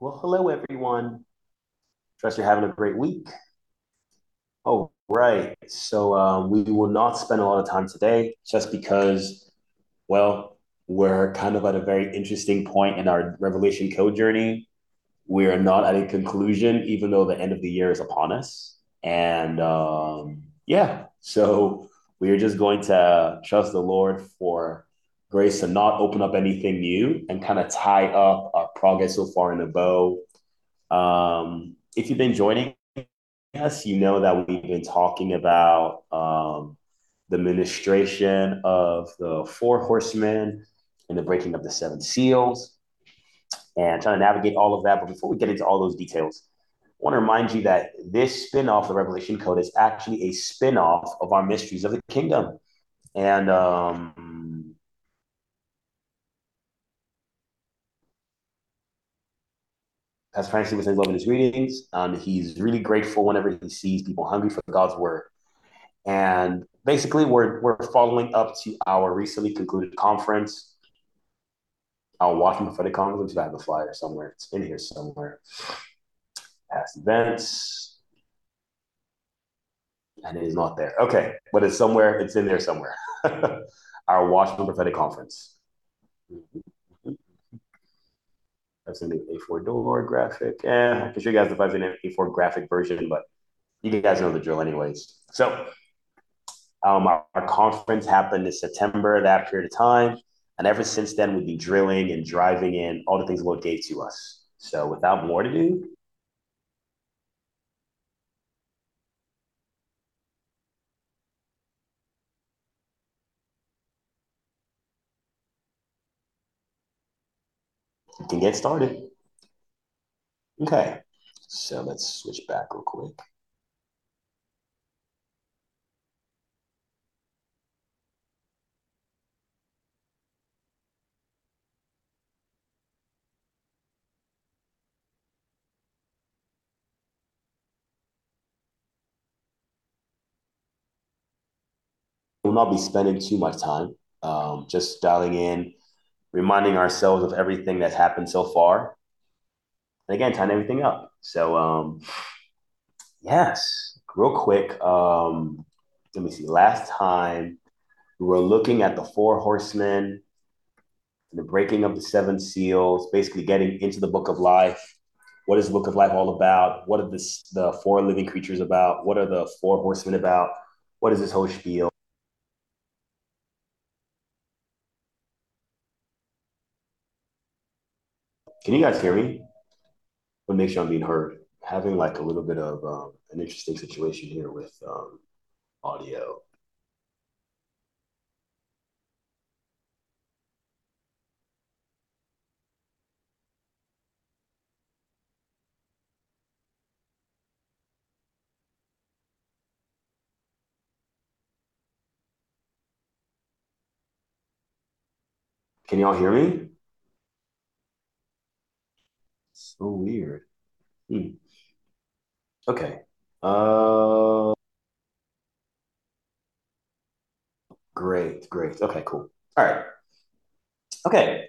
Well, hello everyone. Trust you're having a great week. Oh, right. So um, we will not spend a lot of time today just because, well, we're kind of at a very interesting point in our Revelation Code journey. We are not at a conclusion, even though the end of the year is upon us. And um, yeah, so we are just going to trust the Lord for grace to not open up anything new and kind of tie up progress so far in a bow. Um, if you've been joining us, you know that we've been talking about um, the ministration of the four horsemen and the breaking of the seven seals and trying to navigate all of that. But before we get into all those details, I want to remind you that this spin-off, the Revelation Code, is actually a spin-off of our Mysteries of the Kingdom. And um, Pastor Francis was loving his readings. Um, he's really grateful whenever he sees people hungry for God's word. And basically, we're, we're following up to our recently concluded conference. I'll watch him for the conference. I have the flyer somewhere. It's in here somewhere. Past events. And it is not there. Okay, but it's somewhere. It's in there somewhere. our Washington Prophetic Conference. Mm-hmm. 578 A4 door graphic. Eh, I can show you guys the 578 A4 graphic version, but you guys know the drill anyways. So um, our, our, conference happened in September, that period of time. And ever since then, we've been drilling and driving in all the things Lord gave to us. So without more to do, we can get started. Okay, so let's switch back real quick. will not be spending too much time. Um, just dialing in, reminding ourselves of everything that's happened so far, and again, tying everything up. So, um, yes, real quick. Um, let me see. Last time we were looking at the four horsemen, the breaking of the seven seals, basically getting into the book of life. What is the book of life all about? What are this, the four living creatures about? What are the four horsemen about? What is this whole spiel? Can you guys hear me? I'll make sure I'm being heard. Having like a little bit of um, an interesting situation here with um, audio. Can y'all hear me? So weird. Hmm. Okay. Uh, great, great. Okay, cool. All right. Okay.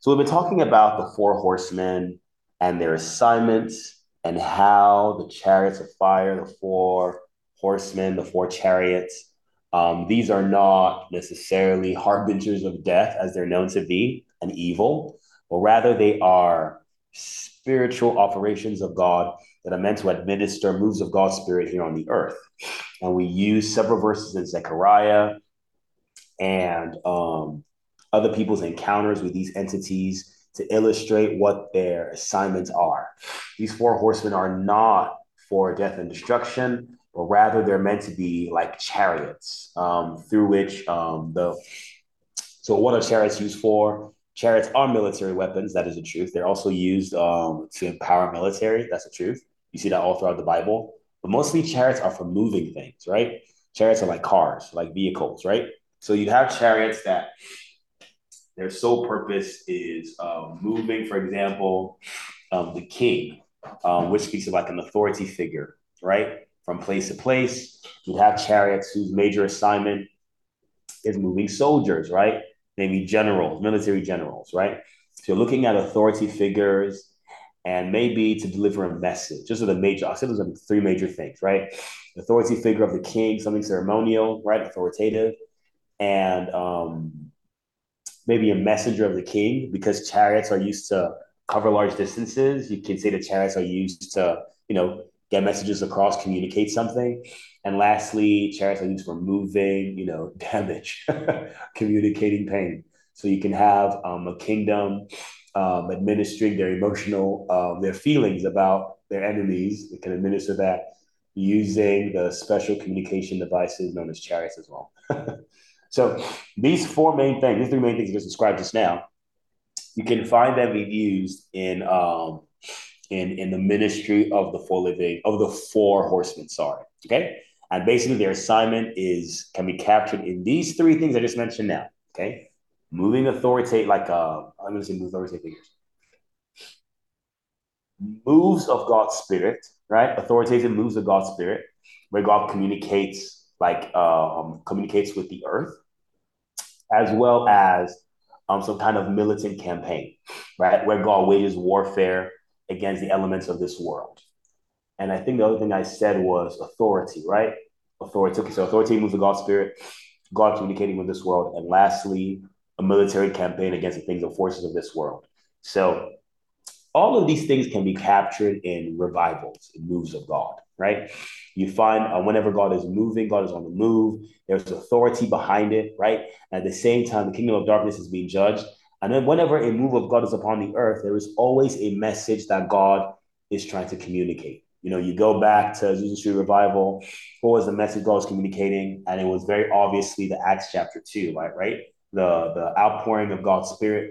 So we've been talking about the four horsemen and their assignments and how the chariots of fire, the four horsemen, the four chariots, um, these are not necessarily harbingers of death as they're known to be and evil, but rather they are spiritual operations of God that are meant to administer moves of God's Spirit here on the earth. And we use several verses in Zechariah and um, other people's encounters with these entities to illustrate what their assignments are. These four horsemen are not for death and destruction, but rather they're meant to be like chariots um, through which um, the. So, what are chariots used for? Chariots are military weapons. That is the truth. They're also used um, to empower military. That's the truth. You see that all throughout the Bible. But mostly chariots are for moving things, right? Chariots are like cars, like vehicles, right? So you have chariots that their sole purpose is um, moving, for example, um, the king, um, which speaks of like an authority figure, right? From place to place. You have chariots whose major assignment is moving soldiers, right? Maybe generals, military generals, right? So you're looking at authority figures and maybe to deliver a message. Those are the major, I said those are the three major things, right? Authority figure of the king, something ceremonial, right? Authoritative, and um, maybe a messenger of the king, because chariots are used to cover large distances. You can say the chariots are used to, you know, get messages across, communicate something. And lastly, chariots are used for moving, you know, damage, communicating pain. So you can have um, a kingdom um, administering their emotional, um, their feelings about their enemies. It can administer that using the special communication devices known as chariots as well. so these four main things, these three main things I just described just now, you can find them being used in um, in in the ministry of the four living of the four horsemen. Sorry, okay, and basically their assignment is can be captured in these three things I just mentioned now. Okay, moving authoritative, like uh, I'm going to say move authoritative figures. Moves of God's spirit, right? Authoritative moves of God's spirit, where God communicates, like uh, um, communicates with the earth, as well as um, some kind of militant campaign, right? Where God wages warfare against the elements of this world. And I think the other thing I said was authority, right? Authority. Okay, so authority moves the God spirit, God communicating with this world. And lastly, a military campaign against the things and forces of this world. So all of these things can be captured in revivals, in moves of God, right? You find uh, whenever God is moving, God is on the move. There's authority behind it, right? And at the same time, the kingdom of darkness is being judged. And then whenever a move of God is upon the earth, there is always a message that God is trying to communicate. You know, you go back to Azusa Street Revival, what was the message God was communicating? And it was very obviously the Acts chapter 2, right? Right? the, the outpouring of God's Spirit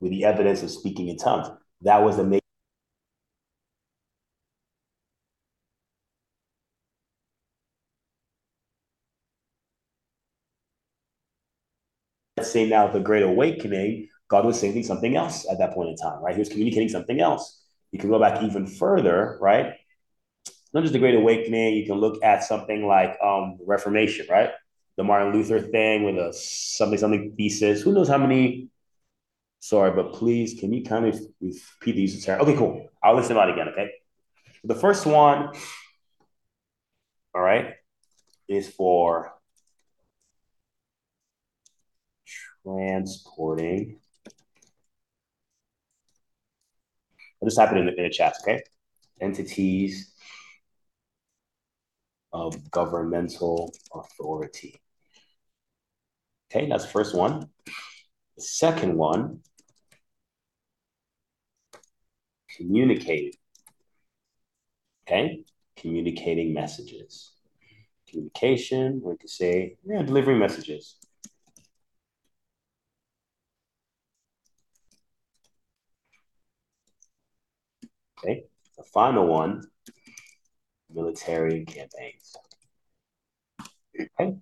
with the evidence of speaking in tongues. That was the Let's say now the Great Awakening, God was saying something else at that point in time, right? He was communicating something else. You can go back even further, right? Not just the Great Awakening, you can look at something like um, Reformation, right? the Martin Luther thing with a something something thesis. Who knows how many? Sorry, but please, can you kind of repeat the use of? Okay, cool. I'll listen it again. Okay. The first one, all right, is for transporting. I'll just type it in the, in the chat, okay? Entities of governmental authority. Okay, that's the first one. The second one, communicating. Okay, communicating messages. Communication, we could say, yeah, delivering messages. Okay, the final one, military campaigns. Okay.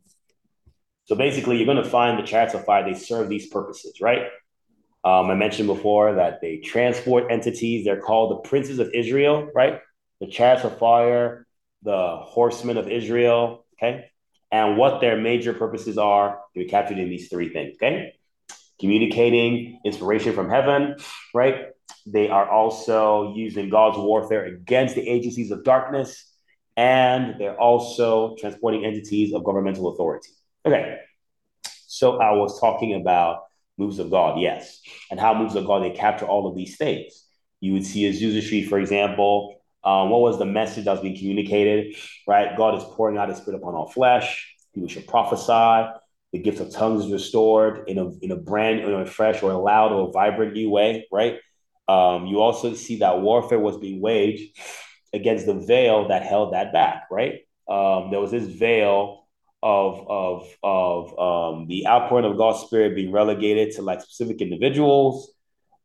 So basically, you're going to find the chariots of fire, they serve these purposes, right? Um, I mentioned before that they transport entities. They're called the princes of Israel, right? The chariots of fire, the horsemen of Israel, okay? And what their major purposes are be captured in these three things, okay? Communicating inspiration from heaven, right? They are also using God's warfare against the agencies of darkness, and they're also transporting entities of governmental authority. Okay. So I was talking about moves of God, yes, and how moves of God they capture all of these things. You would see Azusa Street, for example. Um, what was the message that was being communicated? Right, God is pouring out His Spirit upon all flesh. People should prophesy. The gift of tongues is restored in a in a brand, in a fresh or a loud or a vibrant new way. Right. Um, you also see that warfare was being waged against the veil that held that back. Right. Um, there was this veil of of of um, the outpouring of God's Spirit being relegated to like specific individuals,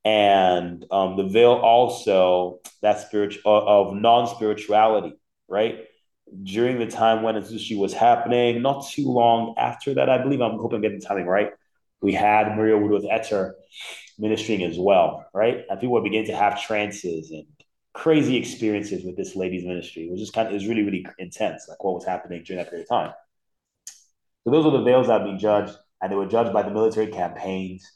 and um, the veil also that spiritual of non spirituality, right? During the time when Azusa was happening, not too long after that, I believe. I'm hoping I'm getting the timing right. We had Maria Woodworth Etter ministering as well, right? And people were beginning to have trances and crazy experiences with this lady's ministry. It was just kind of, it was really, really intense, like what was happening during that period of time. So those were the veils that would be judged, and they were judged by the military campaigns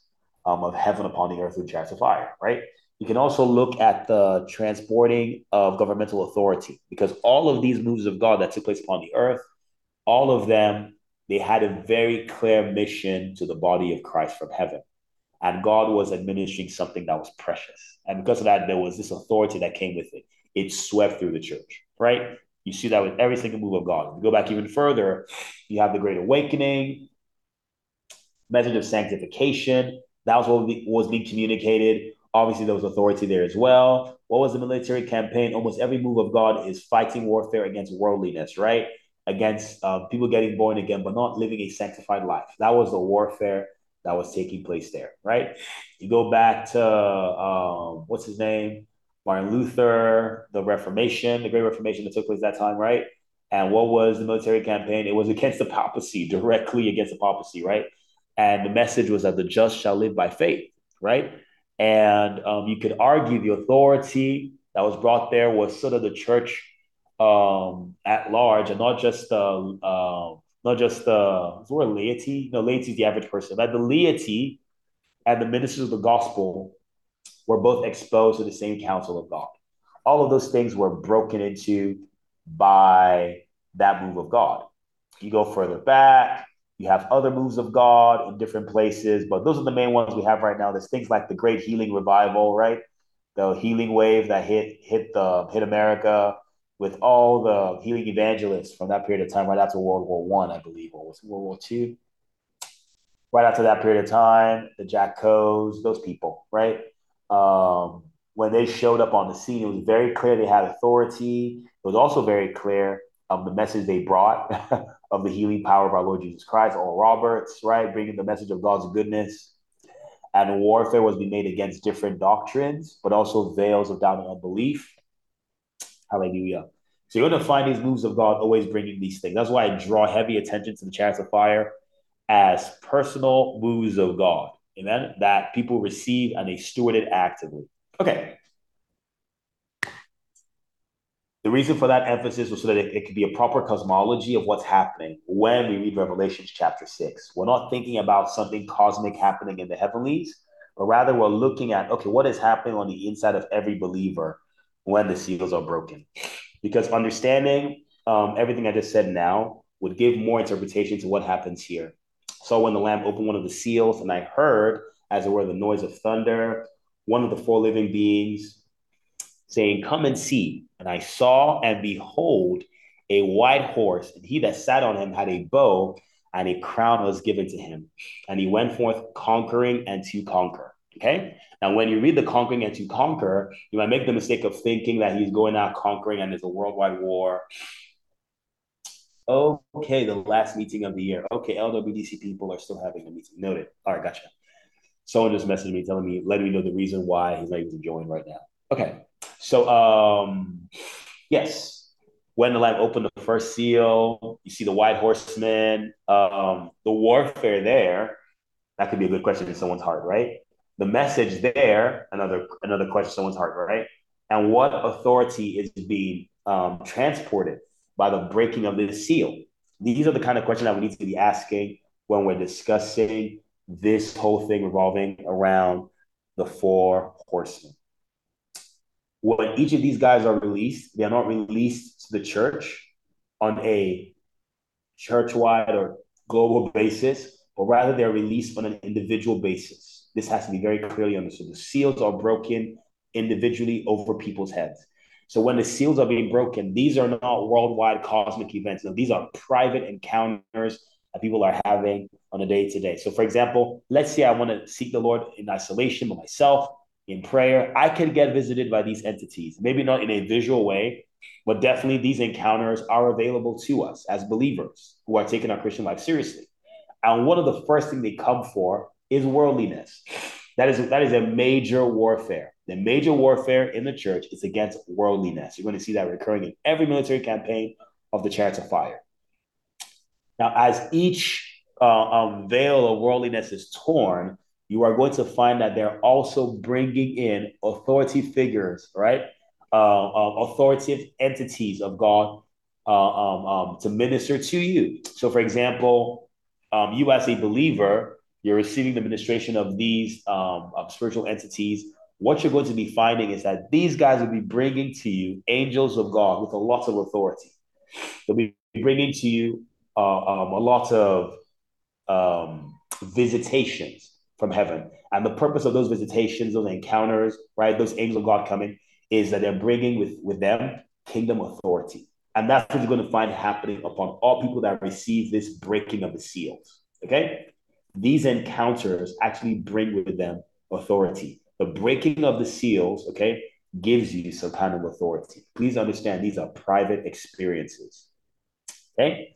um, of heaven upon the earth with chariots of fire, right? You can also look at the transporting of governmental authority because all of these moves of God that took place upon the earth, all of them, they had a very clear mission to the body of Christ from heaven. And God was administering something that was precious. And because of that, there was this authority that came with it. It swept through the church, right? You see that with every single move of God. If you go back even further, you have the Great Awakening, message of sanctification. That was what was being communicated. Obviously, there was authority there as well. What was the military campaign? Almost every move of God is fighting warfare against worldliness, right? Against um, people getting born again, but not living a sanctified life. That was the warfare that was taking place there, right? You go back to um, what's his name? Martin Luther, the Reformation, the Great Reformation that took place that time, right? And what was the military campaign? It was against the papacy, directly against the papacy, right? And the message was that the just shall live by faith, right? And um, you could argue the authority that was brought there was sort of the church um, at large, and not just the uh, not just uh, the word laity. No, laity is the average person. That the laity and the ministers of the gospel were both exposed to the same counsel of God. All of those things were broken into by that move of God. You go further back, you have other moves of God in different places, but those are the main ones we have right now. There's things like the Great Healing Revival, right? The healing wave that hit hit the hit America with all the healing evangelists from that period of time, right after World War One, I, I believe, or was World War Two? Right after that period of time, the Jack Coes, those people, right? Um, when they showed up on the scene, it was very clear they had authority. It was also very clear um, the message they brought of the healing power of our Lord Jesus Christ, Oral Roberts, right, bringing the message of God's goodness. And warfare was being made against different doctrines, but also veils of doubt and unbelief. Hallelujah. So you're going to find these moves of God always bringing these things. That's why I draw heavy attention to the chariots of fire as personal moves of God. Amen. That people receive and they steward it actively. Okay. The reason for that emphasis was so that it, it could be a proper cosmology of what's happening when we read Revelations chapter six. We're not thinking about something cosmic happening in the heavenlies, but rather we're looking at, okay, what is happening on the inside of every believer when the seals are broken? Because understanding um, everything I just said now would give more interpretation to what happens here. So when the Lamb opened one of the seals, and I heard, as it were, the noise of thunder, one of the four living beings saying, Come and see. And I saw and behold a white horse, and he that sat on him had a bow, and a crown was given to him. And he went forth conquering and to conquer. Okay. Now, when you read the conquering and to conquer, you might make the mistake of thinking that he's going out conquering and there's a worldwide war. Okay, the last meeting of the year. Okay, LWDC people are still having a meeting. Noted. All right, gotcha. Someone just messaged me telling me, letting me know the reason why he's not to join right now. Okay. So, um, yes, when the Lamb opened the first seal, you see the white horseman, um, the warfare there. That could be a good question in someone's heart, right? The message there, another another question someone's heart, right? And what authority is being um, transported by the breaking of this seal? These are the kind of questions that we need to be asking when we're discussing this whole thing revolving around the four horsemen when each of these guys are released, they are not released to the church on a church-wide or global basis, but rather they're released on an individual basis. This has to be very clearly understood. The seals are broken individually over people's heads. So when the seals are being broken, these are not worldwide cosmic events. No, these are private encounters that people are having on a day to day. So, for example, let's say I want to seek the Lord in isolation by myself in prayer, I can get visited by these entities. Maybe not in a visual way, but definitely these encounters are available to us as believers who are taking our Christian life seriously. And one of the first things they come for is worldliness. That is that is a major warfare. The major warfare in the church is against worldliness. You're going to see that recurring in every military campaign of the Chariots of Fire. Now, as each uh, um, veil of worldliness is torn, you are going to find that they're also bringing in authority figures, right? Uh, um, authoritative entities of God uh, um, um, to minister to you. So, for example, um, you as a believer, you're receiving the ministration of these um, spiritual entities what you're going to be finding is that these guys will be bringing to you angels of God with a lot of authority. They'll be bringing to you uh, um, a lot of um, visitations from heaven. And the purpose of those visitations, those encounters, right, those angels of God coming, is that they're bringing with, with them kingdom authority. And that's what you're going to find happening upon all people that receive this breaking of the seals. Okay? These encounters actually bring with them authority. The breaking of the seals, okay, gives you some kind of authority. Please understand these are private experiences. Okay?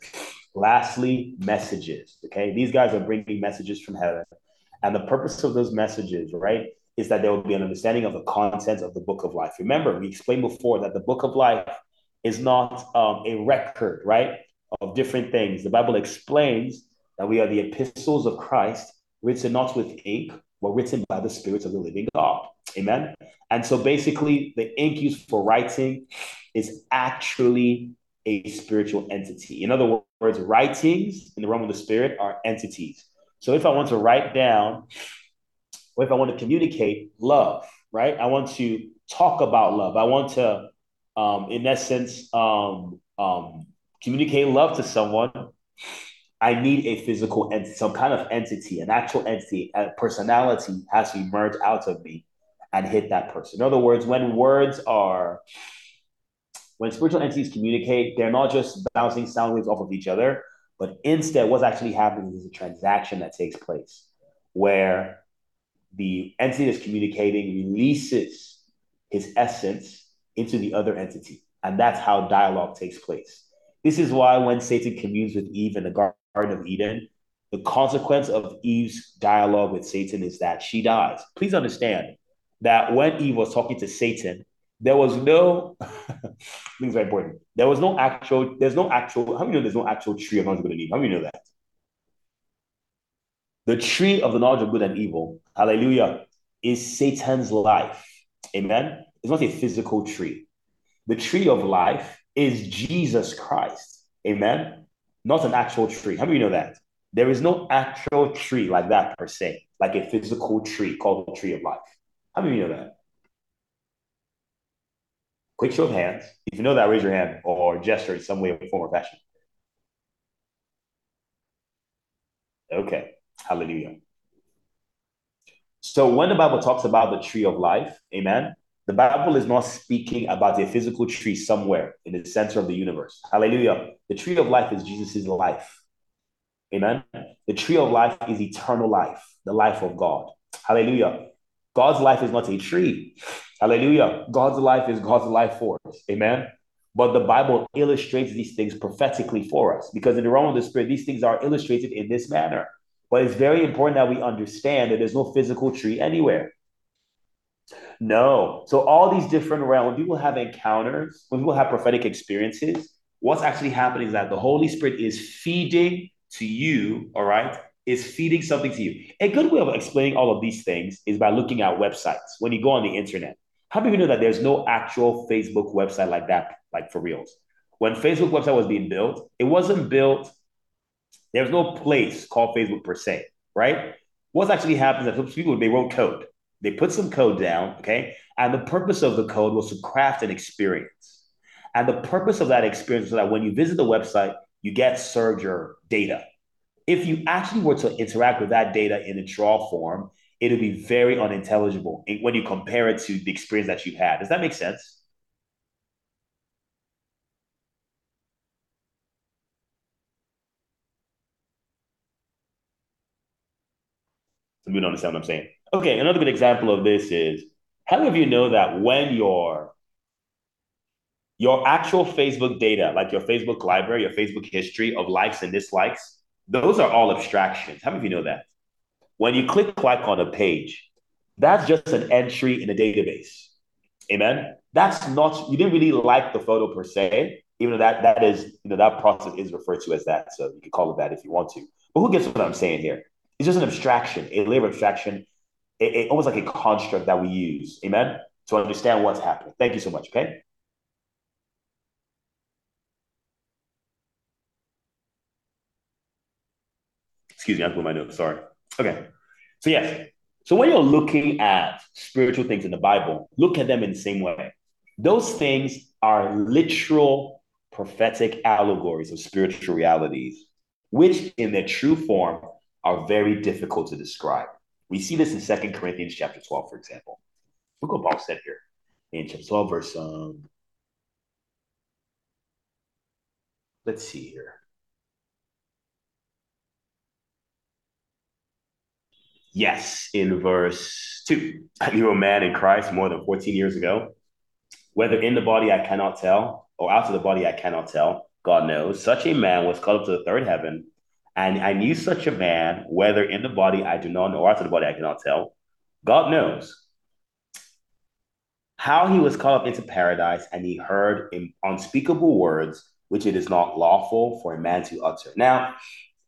Lastly, messages. Okay? These guys are bringing messages from heaven. And the purpose of those messages, right, is that there will be an understanding of the contents of the book of life. Remember, we explained before that the book of life is not um, a record, right, of different things. The Bible explains that we are the epistles of Christ, written not with ink, but written by the Spirit of the living God. Amen. And so basically, the ink used for writing is actually a spiritual entity. In other words, writings in the realm of the Spirit are entities. So if I want to write down, or if I want to communicate love, right? I want to talk about love. I want to um, in essence, um, um, communicate love to someone, I need a physical entity, some kind of entity, an actual entity, a personality has to emerge out of me and hit that person. In other words, when words are, when spiritual entities communicate, they're not just bouncing sound waves off of each other, but instead, what's actually happening is a transaction that takes place where the entity that's communicating releases his essence into the other entity. And that's how dialogue takes place. This is why when Satan communes with Eve in the Garden of Eden, the consequence of Eve's dialogue with Satan is that she dies. Please understand that when Eve was talking to Satan, there was no things very important. There was no actual, there's no actual, how many know there's no actual tree of knowledge of good and evil? How many know that? The tree of the knowledge of good and evil, hallelujah, is Satan's life. Amen. It's not a physical tree. The tree of life is Jesus Christ. Amen. Not an actual tree. How do you know that? There is no actual tree like that per se, like a physical tree called the tree of life. How do you know that? Quick show of hands. If you know that, raise your hand or gesture in some way, form, or fashion. Okay. Hallelujah. So when the Bible talks about the tree of life, amen, the Bible is not speaking about a physical tree somewhere in the center of the universe. Hallelujah. The tree of life is Jesus' life. Amen. The tree of life is eternal life, the life of God. Hallelujah. God's life is not a tree. Hallelujah. God's life is God's life for us. Amen. But the Bible illustrates these things prophetically for us because in the realm of the spirit, these things are illustrated in this manner. But it's very important that we understand that there's no physical tree anywhere. No. So all these different realms, when people have encounters, when people have prophetic experiences, what's actually happening is that the Holy Spirit is feeding to you, all right, is feeding something to you. A good way of explaining all of these things is by looking at websites. When you go on the internet, how of you know that there's no actual Facebook website like that, like for reals? When Facebook website was being built, it wasn't built, there's no place called Facebook per se, right? What's actually happening is that people, they wrote code. They put some code down, okay? And the purpose of the code was to craft an experience. And the purpose of that experience was that when you visit the website, you get served your data. If you actually were to interact with that data in a draw form, it would be very unintelligible when you compare it to the experience that you've had. Does that make sense? Some don't understand what I'm saying. Okay, another good example of this is how many of you know that when your your actual Facebook data, like your Facebook library, your Facebook history of likes and dislikes, those are all abstractions. How many of you know that? When you click like on a page, that's just an entry in a database. Amen. That's not you didn't really like the photo per se, even though that that is you know that process is referred to as that. So you can call it that if you want to. But who gets what I'm saying here? It's just an abstraction, a layer of abstraction it, it, almost like a construct that we use, amen, to understand what's happening. Thank you so much. Okay. Excuse me, I'm putting my notes. Sorry. Okay. So yes. So when you're looking at spiritual things in the Bible, look at them in the same way. Those things are literal prophetic allegories of spiritual realities, which in their true form are very difficult to describe. We see this in Second Corinthians chapter 12, for example. Look what Paul said here in chapter 12, verse um, let's see here. Yes, in verse 2. I knew a man in Christ more than 14 years ago. Whether in the body I cannot tell, or out of the body I cannot tell, God knows. Such a man was called up to the third heaven. And I knew such a man, whether in the body I do not know, or out of the body I cannot tell. God knows how he was called up into paradise, and he heard unspeakable words which it is not lawful for a man to utter. Now,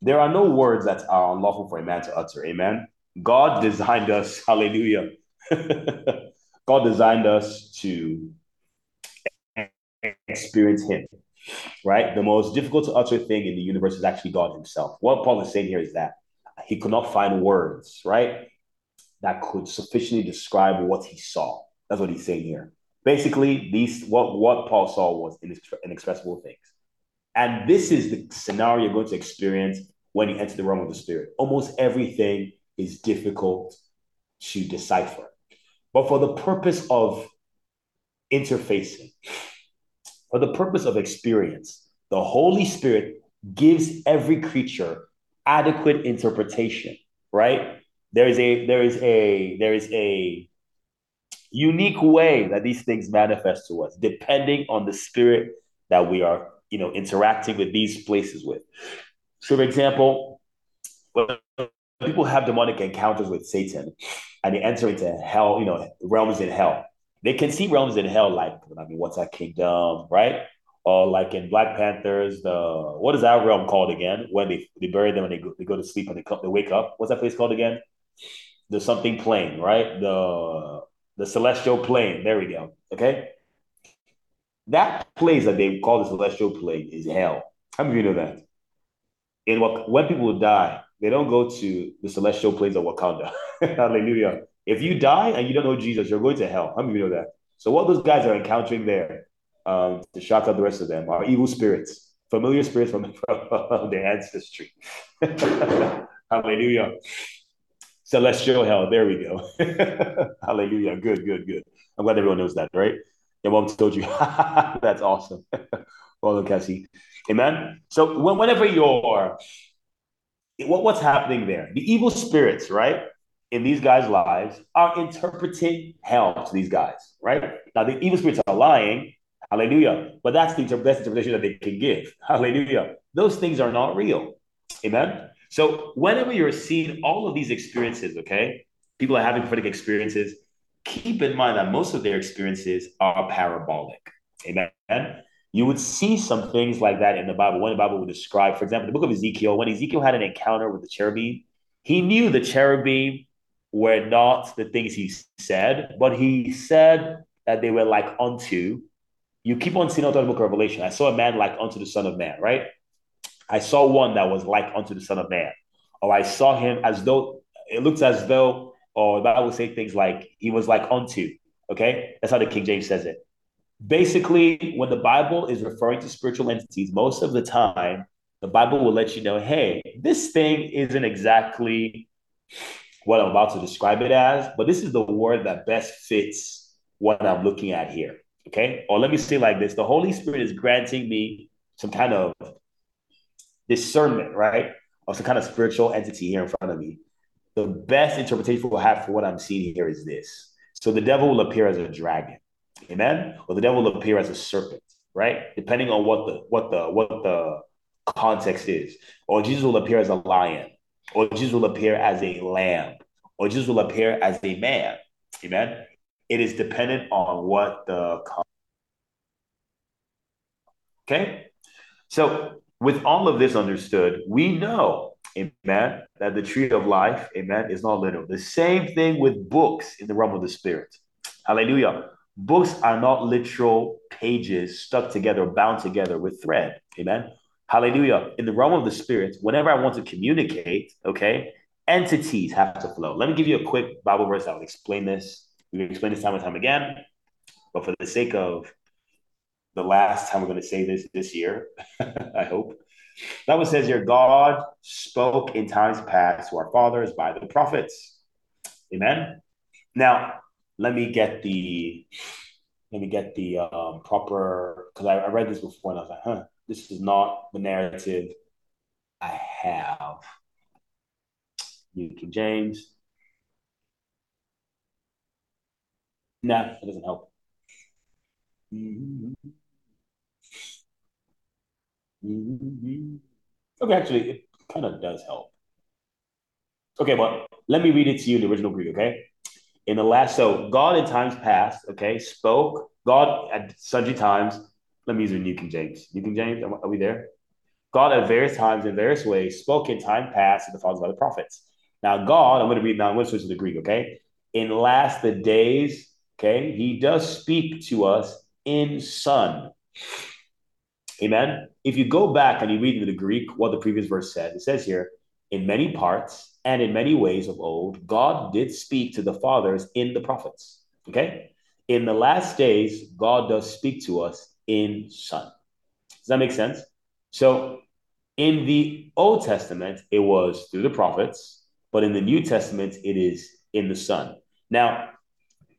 there are no words that are unlawful for a man to utter. Amen. God designed us, hallelujah. God designed us to experience Him, right? The most difficult to utter thing in the universe is actually God Himself. What Paul is saying here is that he could not find words, right, that could sufficiently describe what he saw. That's what he's saying here. Basically, these what what Paul saw was inexpressible things, and this is the scenario you're going to experience when you enter the realm of the spirit. Almost everything is difficult to decipher. But for the purpose of interfacing, for the purpose of experience, the Holy Spirit gives every creature adequate interpretation, right? There is a there is a there is a unique way that these things manifest to us, depending on the spirit that we are, you know, interacting with these places with. So, for example, when people have demonic encounters with Satan and they enter into hell, you know, realms in hell. They can see realms in hell, like I mean, what's that kingdom, right? Or like in Black Panthers, the what is that realm called again? When they, they bury them and they go, they go to sleep and they come, they wake up. What's that place called again? The something plane, right? The the celestial plane. There we go. Okay. That place that they call the celestial plane is hell. How many of you know that? In what when people die, they don't go to the celestial planes of Wakanda. Hallelujah. If you die and you don't know Jesus, you're going to hell. How many of you know that? So what those guys are encountering there, um, to shock out the rest of them, are evil spirits, familiar spirits from, from their ancestry. Hallelujah. Celestial hell. There we go. Hallelujah. Good, good, good. I'm glad everyone knows that, right? Your mom told you. That's awesome. well done, Cassie. Amen. So whenever you're what, what's happening there? The evil spirits, right, in these guys' lives are interpreting hell to these guys, right? Now, the evil spirits are lying, hallelujah, but that's the best interpretation that they can give, hallelujah. Those things are not real, amen? So, whenever you're seeing all of these experiences, okay, people are having prophetic experiences, keep in mind that most of their experiences are parabolic, amen? You would see some things like that in the Bible when the Bible would describe, for example, the book of Ezekiel, when Ezekiel had an encounter with the cherubim, he knew the cherubim were not the things he said, but he said that they were like unto. You keep on seeing out the book of Revelation. I saw a man like unto the Son of Man, right? I saw one that was like unto the Son of Man. Or I saw him as though it looks as though, or the Bible would say things like he was like unto. Okay, that's how the King James says it basically, when the Bible is referring to spiritual entities, most of the time, the Bible will let you know, hey, this thing isn't exactly what I'm about to describe it as, but this is the word that best fits what I'm looking at here. Okay. Or let me say like this the Holy Spirit is granting me some kind of discernment, right? Of some kind of spiritual entity here in front of me. The best interpretation we'll have for what I'm seeing here is this. So the devil will appear as a dragon. Amen. Or the devil will appear as a serpent, right? Depending on what the what the what the context is. Or Jesus will appear as a lion, or Jesus will appear as a lamb, or Jesus will appear as a man. Amen. It is dependent on what the okay. So with all of this understood, we know, amen, that the tree of life, amen, is not literal. The same thing with books in the realm of the spirit. Hallelujah. Books are not literal pages stuck together, bound together with thread. Amen. Hallelujah. In the realm of the spirit, whenever I want to communicate, okay, entities have to flow. Let me give you a quick Bible verse that will explain this. We've explained this time and time again, but for the sake of the last time we're going to say this this year, I hope. That one says Your God spoke in times past to our fathers by the prophets. Amen. Now, let me get the let me get the um, proper because I, I, read this before and I was like, huh, this is not the narrative I have. New King James. Nah, it doesn't help. Okay, actually, it kind of does help. Okay, well, let me read it to you in the original Greek, okay? In the last, so God in times past, okay, spoke, God at sundry times, let me use the New King James. New King James, are we there? God at various times in various ways spoke in time past to the fathers by the prophets. Now, God, I'm going to read now, I'm going to switch to the Greek, okay? In last the days, okay, he does speak to us in Son. Amen. If you go back and you read in the Greek what the previous verse said, it says here, in many parts and in many ways of old, God did speak to the fathers in the prophets. Okay. In the last days, God does speak to us in Son. Does that make sense? So in the Old Testament, it was through the prophets, but in the New Testament, it is in the Son. Now,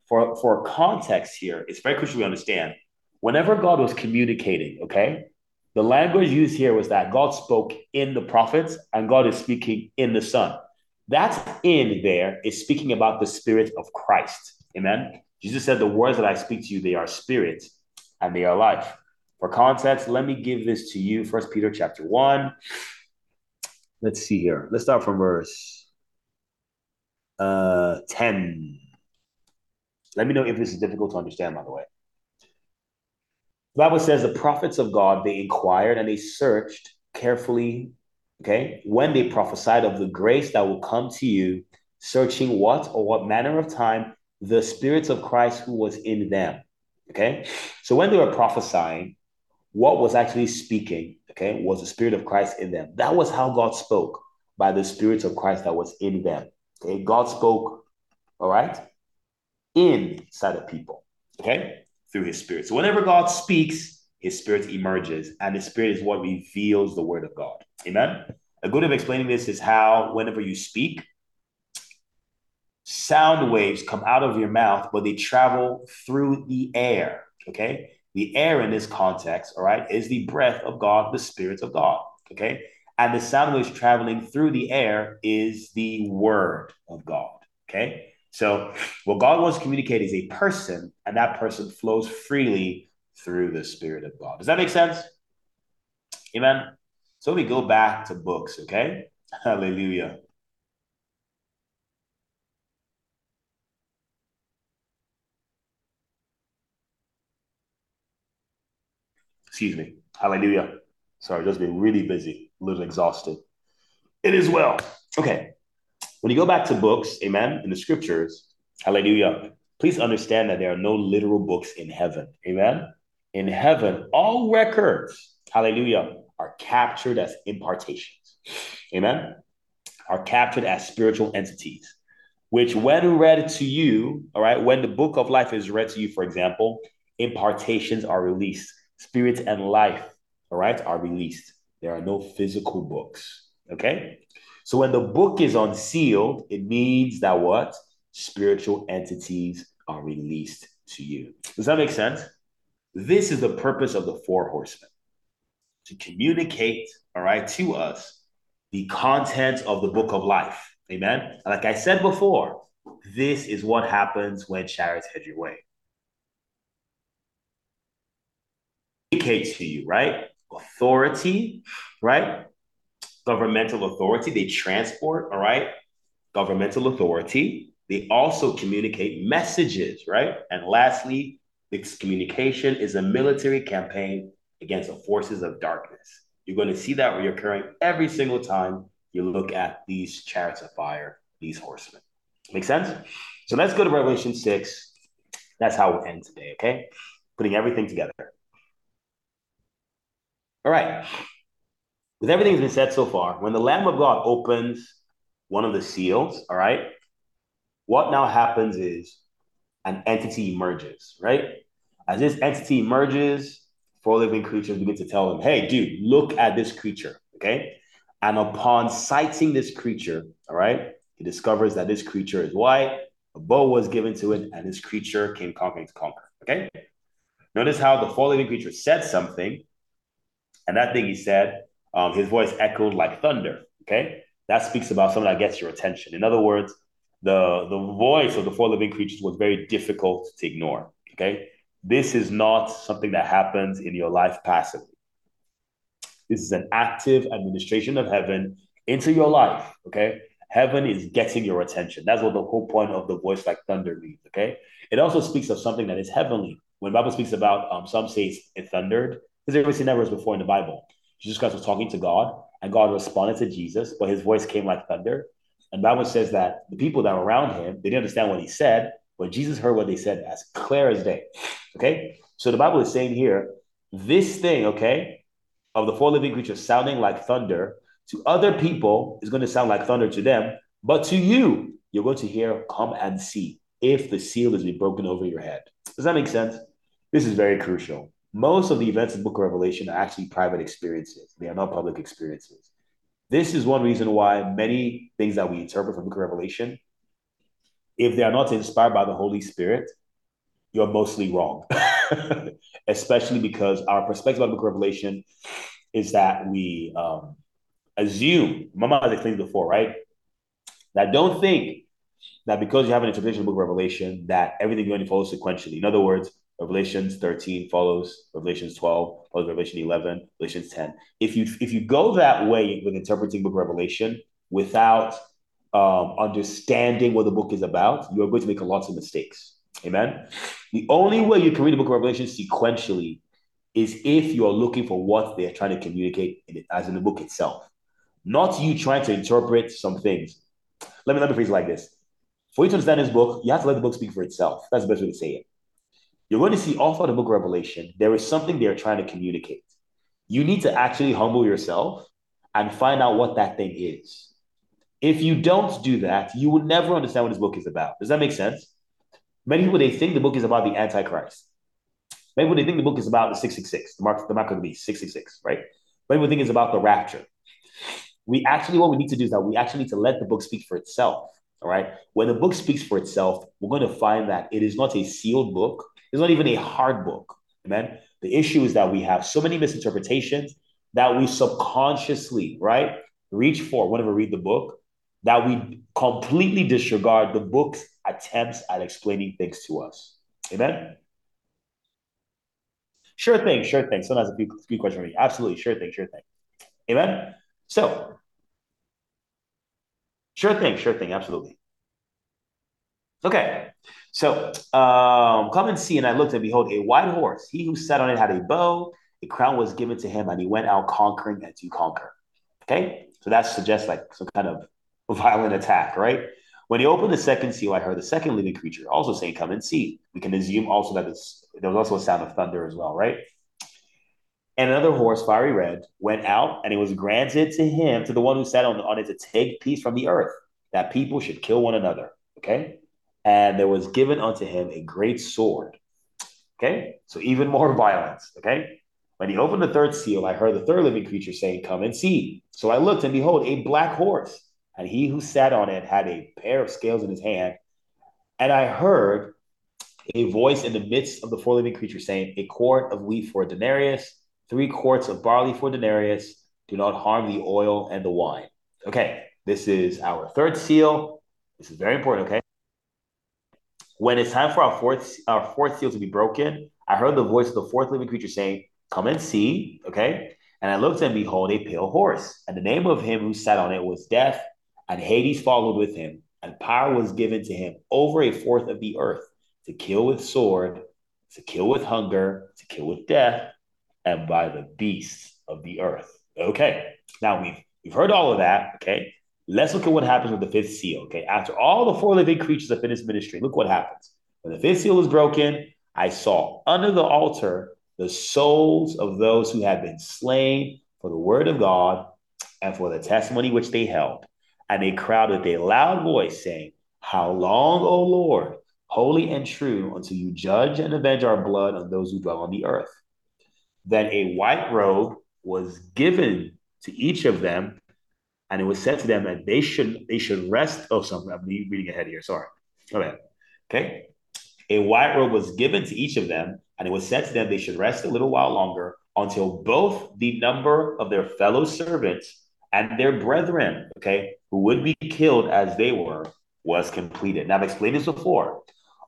for, for context here, it's very crucial we understand whenever God was communicating, okay, the language used here was that God spoke in the prophets and God is speaking in the Son. That in there is speaking about the Spirit of Christ. Amen. Jesus said, The words that I speak to you, they are spirit and they are life. For context, let me give this to you. First Peter chapter 1. Let's see here. Let's start from verse uh, 10. Let me know if this is difficult to understand, by the way. The Bible says the prophets of God, they inquired and they searched carefully, okay, when they prophesied of the grace that will come to you, searching what or what manner of time the spirits of Christ who was in them. Okay. So when they were prophesying, what was actually speaking, okay, was the spirit of Christ in them. That was how God spoke by the spirits of Christ that was in them. Okay. God spoke, all right, inside of people. Okay through his spirit. So whenever God speaks, his spirit emerges, and the spirit is what reveals the word of God. Amen. A good way of explaining this is how whenever you speak, sound waves come out of your mouth, but they travel through the air. Okay. The air in this context, all right, is the breath of God, the spirit of God. Okay. And the sound waves traveling through the air is the word of God. Okay. So, what God wants to communicate is a person, and that person flows freely through the Spirit of God. Does that make sense? Amen. So, we go back to books, okay? Hallelujah. Excuse me. Hallelujah. Sorry, just been really busy, a little exhausted. It is well. Okay. When you go back to books, amen, in the scriptures, hallelujah, please understand that there are no literal books in heaven. Amen. In heaven, all records, hallelujah, are captured as impartations. Amen. Are captured as spiritual entities, which, when read to you, all right, when the book of life is read to you, for example, impartations are released, spirits and life, all right, are released. There are no physical books. Okay. So when the book is unsealed, it means that what? Spiritual entities are released to you. Does that make sense? This is the purpose of the four horsemen to communicate, all right, to us the content of the book of life. Amen. Like I said before, this is what happens when chariots head your way. Communicate to you, right? Authority, right? governmental authority. They transport, all right, governmental authority. They also communicate messages, right? And lastly, this communication is a military campaign against the forces of darkness. You're going to see that reoccurring every single time you look at these chariots of fire, these horsemen. Make sense? So let's go to Revelation 6. That's how we'll end today, okay? Putting everything together. All right with everything that's been said so far, when the Lamb of God opens one of the seals, all right, what now happens is an entity emerges, right? As this entity emerges, four living creatures begin to tell him, hey, dude, look at this creature, okay? And upon sighting this creature, all right, he discovers that this creature is white, a bow was given to it, and this creature came conquering to conquer, okay? Notice how the four living creature said something, and that thing he said, um, his voice echoed like thunder, okay? That speaks about something that gets your attention. In other words, the, the voice of the four living creatures was very difficult to ignore, okay? This is not something that happens in your life passively. This is an active administration of heaven into your life. Okay. Heaven is getting your attention. That's what the whole point of the voice like thunder means. Okay. It also speaks of something that is heavenly. When Bible speaks about, um, some say it thundered, because ever seen that verse before in the Bible. Jesus Christ was talking to God, and God responded to Jesus, but his voice came like thunder. And Bible says that the people that were around him, they didn't understand what he said, but Jesus heard what they said as clear as day. Okay. So the Bible is saying here, this thing, okay, of the four living creatures sounding like thunder to other people is going to sound like thunder to them, but to you, you're going to hear, come and see if the seal is be broken over your head. Does that make sense? This is very crucial. Most of the events in the book of Revelation are actually private experiences. They are not public experiences. This is one reason why many things that we interpret from the book of Revelation, if they are not inspired by the Holy Spirit, you're mostly wrong. Especially because our perspective on the book of Revelation is that we um, assume, Mama has explained before, right? That don't think that because you have an interpretation of the book of Revelation, that everything going to follow sequentially. In other words, Revelations 13 follows Revelations 12, follows Revelation 11, Revelations 10. If you if you go that way with interpreting book of Revelation without um, understanding what the book is about, you're going to make a lot of mistakes. Amen. The only way you can read the book of Revelation sequentially is if you're looking for what they're trying to communicate in it, as in the book itself, not you trying to interpret some things. Let me let me phrase it like this: For you to understand this book, you have to let the book speak for itself. That's the best way to say it. You're going to see all throughout the book of Revelation, there is something they're trying to communicate. You need to actually humble yourself and find out what that thing is. If you don't do that, you will never understand what this book is about. Does that make sense? Many people they think the book is about the Antichrist. Many people they think the book is about the 666, the mark, the mark of the beast, 666, right? Many people think it's about the rapture. We actually, what we need to do is that we actually need to let the book speak for itself. All right. When the book speaks for itself, we're going to find that it is not a sealed book. It's not even a hard book. Amen. The issue is that we have so many misinterpretations that we subconsciously, right, reach for whenever we read the book, that we completely disregard the book's attempts at explaining things to us. Amen. Sure thing, sure thing. Someone has a few, few questions for me. Absolutely, sure thing, sure thing. Amen. So, sure thing, sure thing, absolutely. Okay, so um, come and see. And I looked, and behold, a white horse. He who sat on it had a bow. A crown was given to him, and he went out conquering and to conquer. Okay, so that suggests like some kind of violent attack, right? When he opened the second seal, I heard the second living creature also saying, Come and see. We can assume also that there was also a sound of thunder as well, right? And another horse, fiery red, went out, and it was granted to him, to the one who sat on, on it, to take peace from the earth, that people should kill one another. Okay? And there was given unto him a great sword. Okay? So even more violence. Okay? When he opened the third seal, I heard the third living creature saying, Come and see. So I looked, and behold, a black horse and he who sat on it had a pair of scales in his hand. And I heard a voice in the midst of the four living creatures saying, A quart of wheat for a denarius, three quarts of barley for a denarius. Do not harm the oil and the wine. Okay, this is our third seal. This is very important, okay? When it's time for our fourth, our fourth seal to be broken, I heard the voice of the fourth living creature saying, Come and see, okay? And I looked and behold a pale horse, and the name of him who sat on it was Death, and Hades followed with him, and power was given to him over a fourth of the earth to kill with sword, to kill with hunger, to kill with death, and by the beasts of the earth. Okay, now we've we've heard all of that. Okay, let's look at what happens with the fifth seal. Okay, after all the four living creatures have finished ministry, look what happens. When the fifth seal is broken, I saw under the altar the souls of those who had been slain for the word of God and for the testimony which they held and they cried with a loud voice, saying, How long, O Lord, holy and true, until you judge and avenge our blood on those who dwell on the earth? Then a white robe was given to each of them, and it was said to them that they should they should rest. Oh, sorry, I'm reading ahead here. Sorry. Okay. Okay. A white robe was given to each of them, and it was said to them they should rest a little while longer until both the number of their fellow servants and their brethren, okay, who would be killed as they were, was completed. Now, I've explained this before.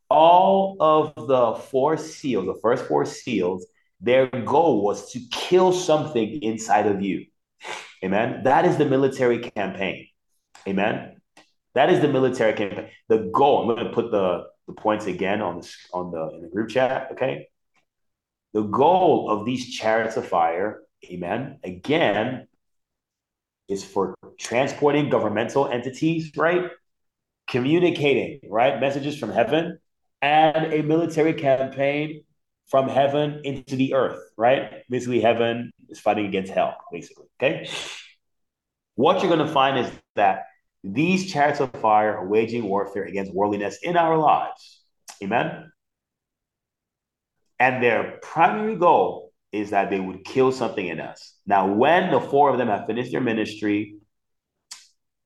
All of the four seals, the first four seals, their goal was to kill something inside of you. Amen. That is the military campaign. Amen. That is the military campaign. The goal. I'm going to put the, the points again on the on the in the group chat. Okay. The goal of these chariots of fire, amen, again, is for transporting governmental entities, right? Communicating, right? Messages from heaven and a military campaign from heaven into the earth, right? Basically, heaven is fighting against hell, basically. Okay. What you're going to find is that these chariots of fire are waging warfare against worldliness in our lives. Amen. And their primary goal is that they would kill something in us. Now, when the four of them have finished their ministry,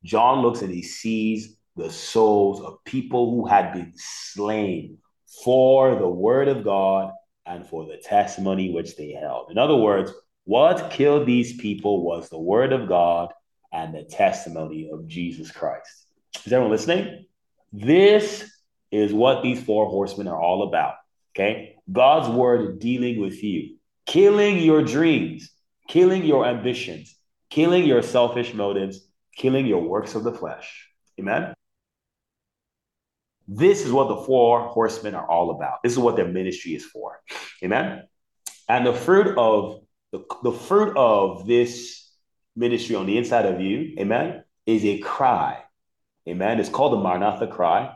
John looks and he sees the souls of people who had been slain for the word of God and for the testimony which they held. In other words, what killed these people was the word of God and the testimony of Jesus Christ. Is everyone listening? This is what these four horsemen are all about. Okay. God's word dealing with you, killing your dreams, killing your ambitions, killing your selfish motives, killing your works of the flesh. Amen. This is what the four horsemen are all about. This is what their ministry is for. Amen. And the fruit of the, the fruit of this ministry on the inside of you, amen, is a cry. Amen. It's called the Maranatha cry.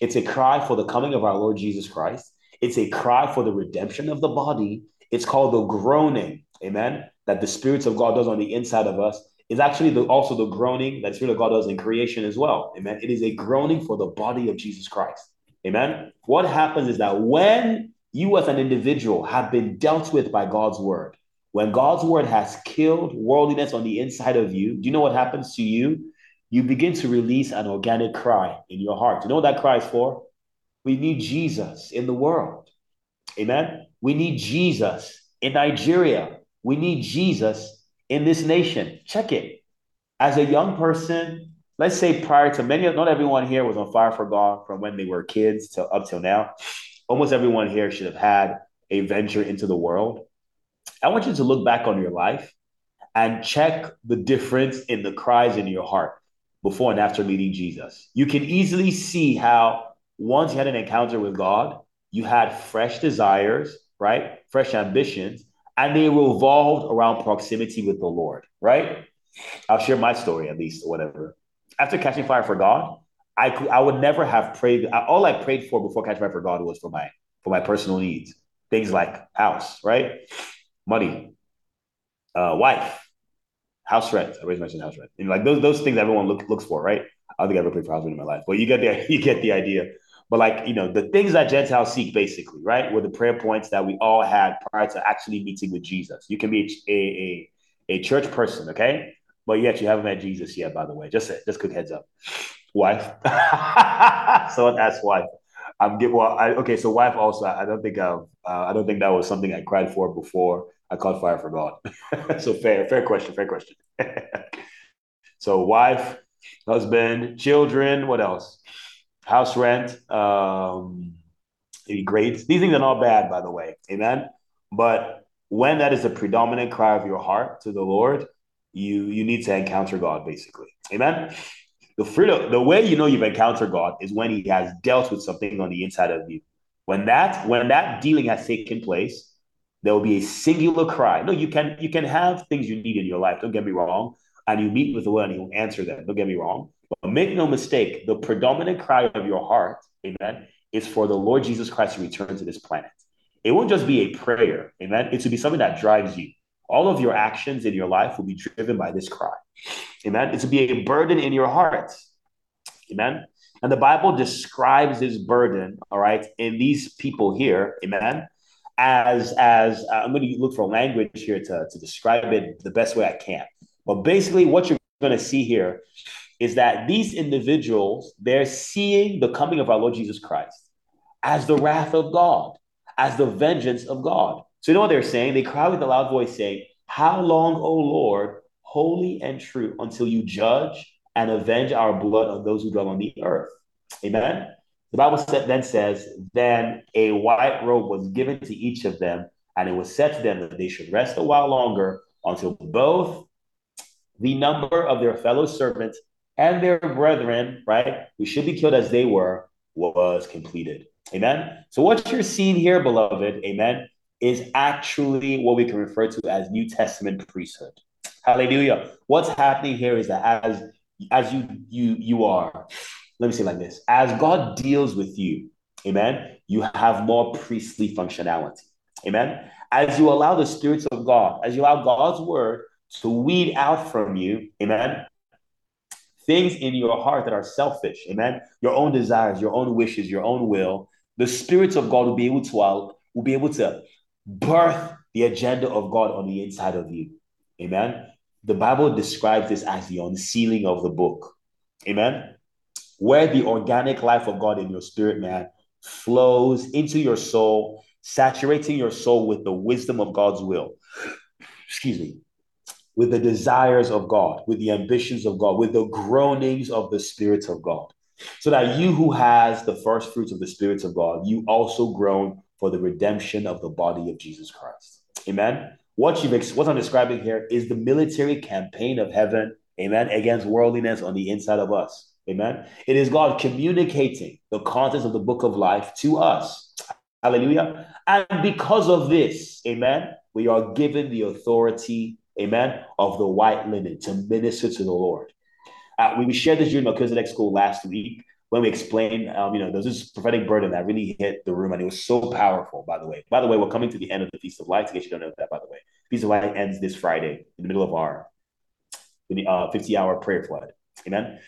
It's a cry for the coming of our Lord Jesus Christ. It's a cry for the redemption of the body. It's called the groaning. Amen. That the spirits of God does on the inside of us is actually the, also the groaning that the Spirit of God does in creation as well. Amen. It is a groaning for the body of Jesus Christ. Amen. What happens is that when you as an individual have been dealt with by God's word, when God's word has killed worldliness on the inside of you, do you know what happens to you? You begin to release an organic cry in your heart. You know what that cry is for? We need Jesus in the world. Amen. We need Jesus in Nigeria. We need Jesus in this nation. Check it. As a young person, let's say prior to many, not everyone here was on fire for God from when they were kids to up till now. Almost everyone here should have had a venture into the world. I want you to look back on your life and check the difference in the cries in your heart before and after meeting Jesus. You can easily see how once you had an encounter with God, you had fresh desires, right? Fresh ambitions, and they revolved around proximity with the Lord, right? I'll share my story at least, or whatever. After catching fire for God, I could, I would never have prayed. All I prayed for before catching fire for God was for my for my personal needs, things like house, right? money, uh, wife, house rent. I always mention house rent. And like those those things everyone look, looks for, right? I don't think I ever prayed for house rent in my life, but you get the you get the idea. But like you know, the things that Gentiles seek, basically, right, were the prayer points that we all had prior to actually meeting with Jesus. You can be a a, a church person, okay, but yet you haven't met Jesus yet. By the way, just just quick heads up, wife. Someone asked wife. I'm get well. I, okay, so wife also. I don't think I. Uh, I don't think that was something I cried for before I caught fire for God. so fair, fair question, fair question. so wife, husband, children. What else? House rent. Um, grades. These things are not bad, by the way. Amen. But when that is the predominant cry of your heart to the Lord, you you need to encounter God, basically. Amen. The freedom, the way you know you've encountered God is when He has dealt with something on the inside of you. When that when that dealing has taken place, there will be a singular cry. No, you can you can have things you need in your life. Don't get me wrong, and you meet with the Lord and He will answer them. Don't get me wrong, but make no mistake, the predominant cry of your heart, Amen, is for the Lord Jesus Christ to return to this planet. It won't just be a prayer, Amen. It should be something that drives you All of your actions in your life will be driven by this cry. Amen. It's to be a burden in your heart. Amen. And the Bible describes this burden, all right, in these people here, amen, as as uh, I'm going to look for language here to, to describe it the best way I can. But basically, what you're going to see here is that these individuals they're seeing the coming of our Lord Jesus Christ as the wrath of God, as the vengeance of God. So you know what they're saying? They cry with a loud voice, saying, "How long, O Lord, holy and true, until you judge and avenge our blood on those who dwell on the earth?" Amen. The Bible then says, Then a white robe was given to each of them, and it was said to them that they should rest a while longer until both the number of their fellow servants and their brethren, right, who should be killed as they were, was completed. Amen. So, what you're seeing here, beloved, amen, is actually what we can refer to as New Testament priesthood. Hallelujah. What's happening here is that as as you you you are let me say like this as God deals with you, amen, you have more priestly functionality. Amen. As you allow the spirits of God, as you allow God's word to weed out from you, amen, things in your heart that are selfish, amen, your own desires, your own wishes, your own will, the spirits of God will be able to uh, will be able to birth the agenda of God on the inside of you. Amen. The Bible describes this as the unsealing of the book. Amen where the organic life of God in your spirit, man, flows into your soul, saturating your soul with the wisdom of God's will. Excuse me. With the desires of God, with the ambitions of God, with the groanings of the spirits of God. So that you who has the first fruits of the spirits of God, you also groan for the redemption of the body of Jesus Christ. Amen. What you've what I'm describing here is the military campaign of heaven, amen, against worldliness on the inside of us. Amen. It is God communicating the contents of the book of life to us. Hallelujah. And because of this, amen, we are given the authority, amen, of the white linen to minister to the Lord. Uh, we shared this during Melchizedek school last week when we explained, um, you know, there's this prophetic burden that really hit the room and it was so powerful, by the way. By the way, we're coming to the end of the Feast of Lights, in case you don't know that, by the way. Feast of Light ends this Friday in the middle of our uh, 50 hour prayer flood. Amen.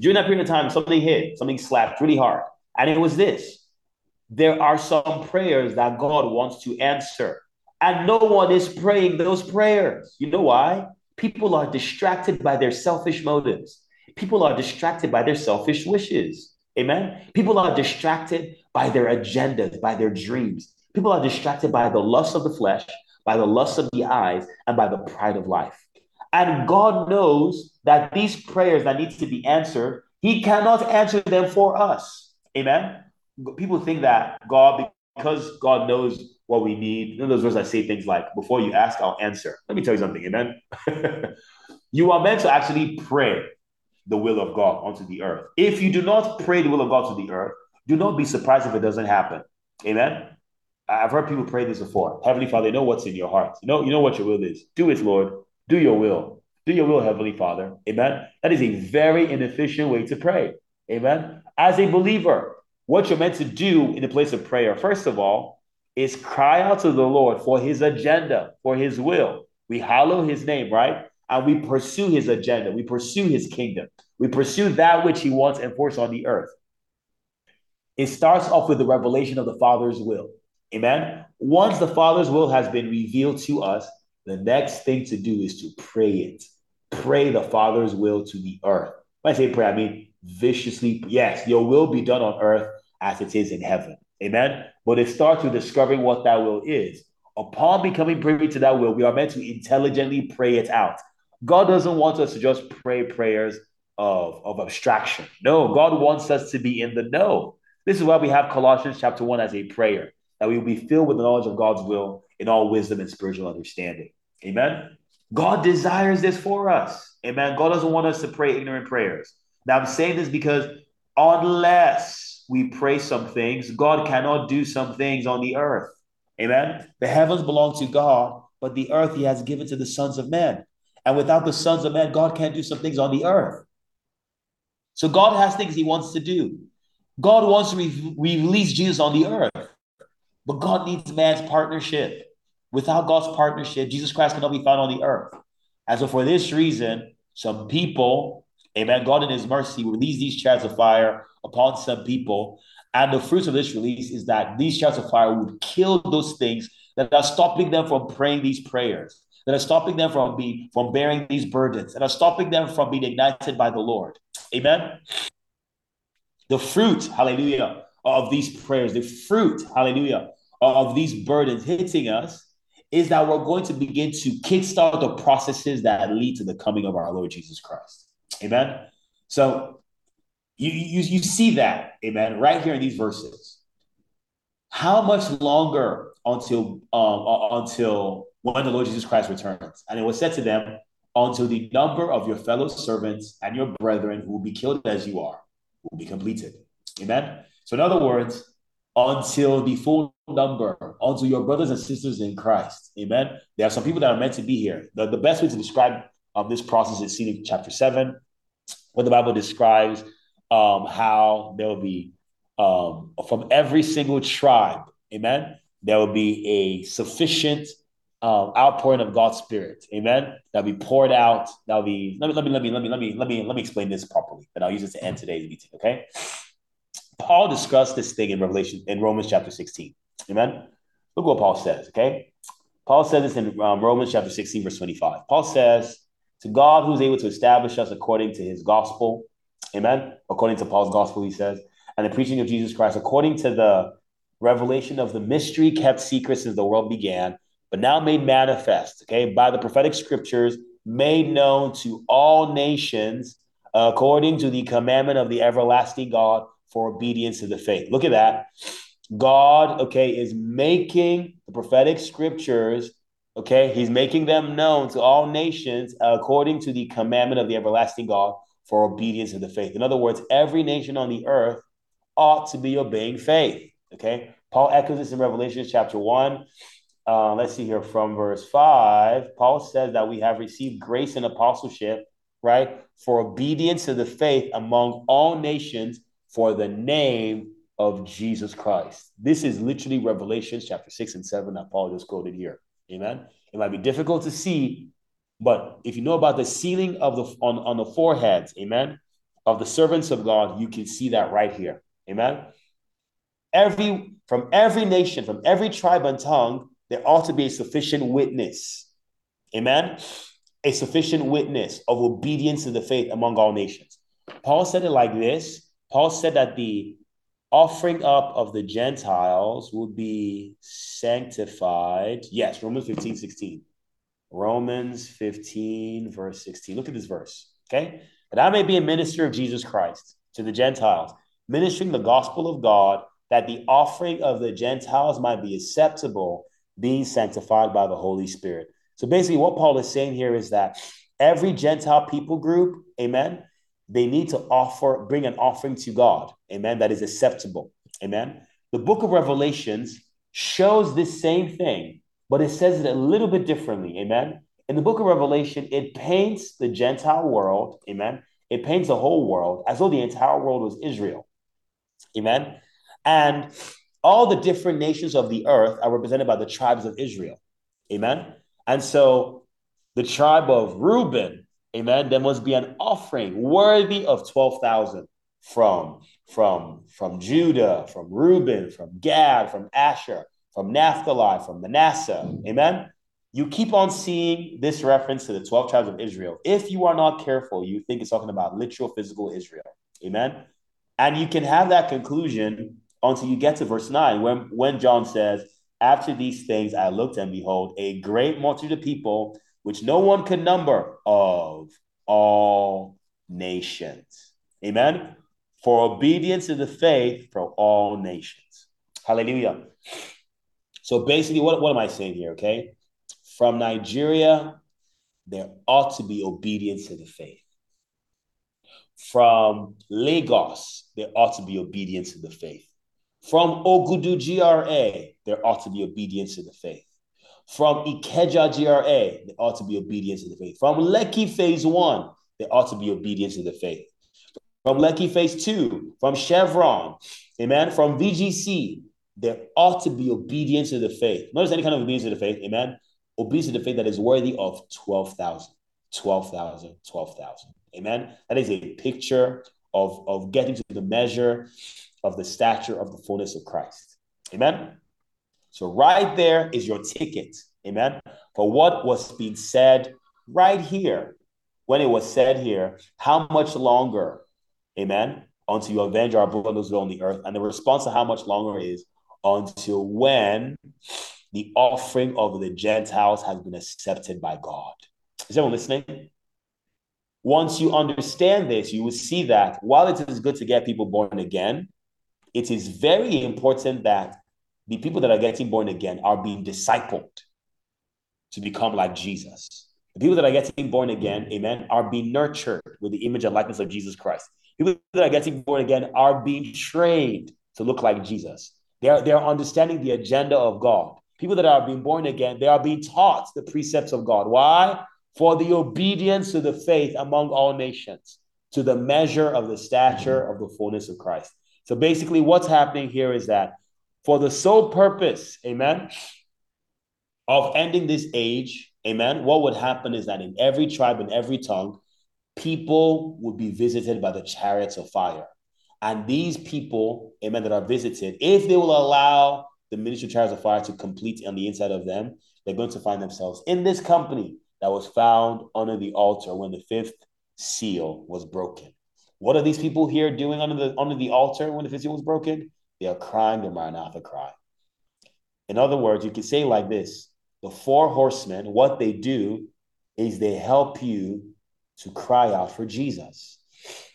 During that period of time, something hit, something slapped really hard. And it was this there are some prayers that God wants to answer, and no one is praying those prayers. You know why? People are distracted by their selfish motives, people are distracted by their selfish wishes. Amen. People are distracted by their agendas, by their dreams. People are distracted by the lust of the flesh, by the lust of the eyes, and by the pride of life. And God knows that these prayers that need to be answered, He cannot answer them for us. Amen. People think that God, because God knows what we need, know those words I say things like, before you ask, I'll answer. Let me tell you something, amen. you are meant to actually pray the will of God onto the earth. If you do not pray the will of God to the earth, do not be surprised if it doesn't happen. Amen. I've heard people pray this before. Heavenly Father, you know what's in your heart. You know, you know what your will is. Do it, Lord. Do your will. Do your will, Heavenly Father. Amen. That is a very inefficient way to pray. Amen. As a believer, what you're meant to do in the place of prayer, first of all, is cry out to the Lord for his agenda, for his will. We hallow his name, right? And we pursue his agenda. We pursue his kingdom. We pursue that which he wants enforced on the earth. It starts off with the revelation of the Father's will. Amen. Once the Father's will has been revealed to us, the next thing to do is to pray it. Pray the Father's will to the earth. When I say pray, I mean viciously, yes, your will be done on earth as it is in heaven. Amen. But it starts with discovering what that will is. Upon becoming privy to that will, we are meant to intelligently pray it out. God doesn't want us to just pray prayers of, of abstraction. No, God wants us to be in the know. This is why we have Colossians chapter 1 as a prayer, that we will be filled with the knowledge of God's will in all wisdom and spiritual understanding. Amen. God desires this for us. Amen. God doesn't want us to pray ignorant prayers. Now, I'm saying this because unless we pray some things, God cannot do some things on the earth. Amen. The heavens belong to God, but the earth he has given to the sons of men. And without the sons of men, God can't do some things on the earth. So God has things he wants to do. God wants to re- release Jesus on the earth, but God needs man's partnership. Without God's partnership, Jesus Christ cannot be found on the earth. And so, for this reason, some people, amen, God in His mercy release these chariots of fire upon some people. And the fruits of this release is that these chariots of fire would kill those things that are stopping them from praying these prayers, that are stopping them from being from bearing these burdens, that are stopping them from being ignited by the Lord. Amen. The fruit, hallelujah, of these prayers, the fruit, hallelujah, of these burdens hitting us is that we're going to begin to kickstart the processes that lead to the coming of our Lord Jesus Christ. Amen. So you, you, you see that, amen, right here in these verses. How much longer until um, until when the Lord Jesus Christ returns? And it was said to them, until the number of your fellow servants and your brethren who will be killed as you are will be completed. Amen. So, in other words, until the full number, until your brothers and sisters in Christ. Amen. There are some people that are meant to be here. The, the best way to describe um, this process is seen in chapter 7, where the Bible describes um, how there will be um, from every single tribe, amen, there will be a sufficient um, outpouring of God's Spirit. Amen. That'll be poured out. That'll be let me let me let me let me let me let me let me explain this properly. And I'll use it to end today's meeting. Okay. Paul discussed this thing in Revelation in Romans chapter 16. Amen. Look what Paul says. Okay. Paul says this in um, Romans chapter 16, verse 25. Paul says, To God who's able to establish us according to his gospel. Amen. According to Paul's gospel, he says, and the preaching of Jesus Christ, according to the revelation of the mystery kept secret since the world began but now made manifest, okay, by the prophetic scriptures, made known to all nations according to the commandment of the everlasting God for obedience to the faith. Look at that. God, okay, is making the prophetic scriptures, okay, he's making them known to all nations according to the commandment of the everlasting God for obedience to the faith. In other words, every nation on the earth ought to be obeying faith, okay? Paul echoes this in Revelation chapter 1 uh, let's see here from verse 5 paul says that we have received grace and apostleship right for obedience to the faith among all nations for the name of jesus christ. This is literally revelations chapter 6 and 7 that paul just quoted here amen it might be difficult to see but if you know about the sealing of the on, on the foreheads amen of the servants of god you can see that right here amen every from every nation from every tribe and tongue there ought to be a sufficient witness. Amen. A sufficient witness of obedience to the faith among all nations. Paul said it like this Paul said that the offering up of the Gentiles will be sanctified. Yes, Romans 15, 16. Romans 15, verse 16. Look at this verse. Okay. That I may be a minister of Jesus Christ to the Gentiles, ministering the gospel of God, that the offering of the Gentiles might be acceptable being sanctified by the Holy Spirit. So basically, what Paul is saying here is that every Gentile people group, amen, they need to offer, bring an offering to God, amen, that is acceptable, amen. The book of Revelations shows this same thing, but it says it a little bit differently, amen. In the book of Revelation, it paints the Gentile world, amen. It paints the whole world as though the entire world was Israel, amen. And all the different nations of the earth are represented by the tribes of Israel. Amen. And so the tribe of Reuben, amen, there must be an offering worthy of 12,000 from, from, from Judah, from Reuben, from Gad, from Asher, from Naphtali, from Manasseh. Amen. You keep on seeing this reference to the 12 tribes of Israel. If you are not careful, you think it's talking about literal physical Israel. Amen. And you can have that conclusion until you get to verse 9, when, when John says, After these things I looked, and behold, a great multitude of people, which no one can number, of all nations. Amen. For obedience to the faith for all nations. Hallelujah. So basically, what, what am I saying here? Okay. From Nigeria, there ought to be obedience to the faith. From Lagos, there ought to be obedience to the faith. From Ogudu GRA, there ought to be obedience to the faith. From Ikeja GRA, there ought to be obedience to the faith. From Lekki Phase 1, there ought to be obedience to the faith. From Lekki Phase 2, from Chevron, amen, from VGC, there ought to be obedience to the faith. Notice any kind of obedience to the faith, amen? Obedience to the faith that is worthy of 12,000, 12,000, 12,000. Amen. That is a picture of, of getting to the measure of the stature of the fullness of Christ. Amen. So, right there is your ticket. Amen. For what was being said right here, when it was said here, how much longer, amen, until you avenge our brothers on the earth? And the response to how much longer is until when the offering of the Gentiles has been accepted by God. Is everyone listening? Once you understand this, you will see that while it is good to get people born again, it is very important that the people that are getting born again are being discipled to become like Jesus. The people that are getting born again, amen, are being nurtured with the image and likeness of Jesus Christ. People that are getting born again are being trained to look like Jesus. They are, they are understanding the agenda of God. People that are being born again, they are being taught the precepts of God. Why? For the obedience to the faith among all nations, to the measure of the stature of the fullness of Christ. So basically, what's happening here is that for the sole purpose, amen, of ending this age, amen, what would happen is that in every tribe and every tongue, people would be visited by the chariots of fire. And these people, amen, that are visited, if they will allow the ministry of chariots of fire to complete on the inside of them, they're going to find themselves in this company that was found under the altar when the fifth seal was broken. What are these people here doing under the under the altar when the fifth seal was broken? They are crying the Maranatha cry. In other words, you can say like this: the four horsemen, what they do is they help you to cry out for Jesus.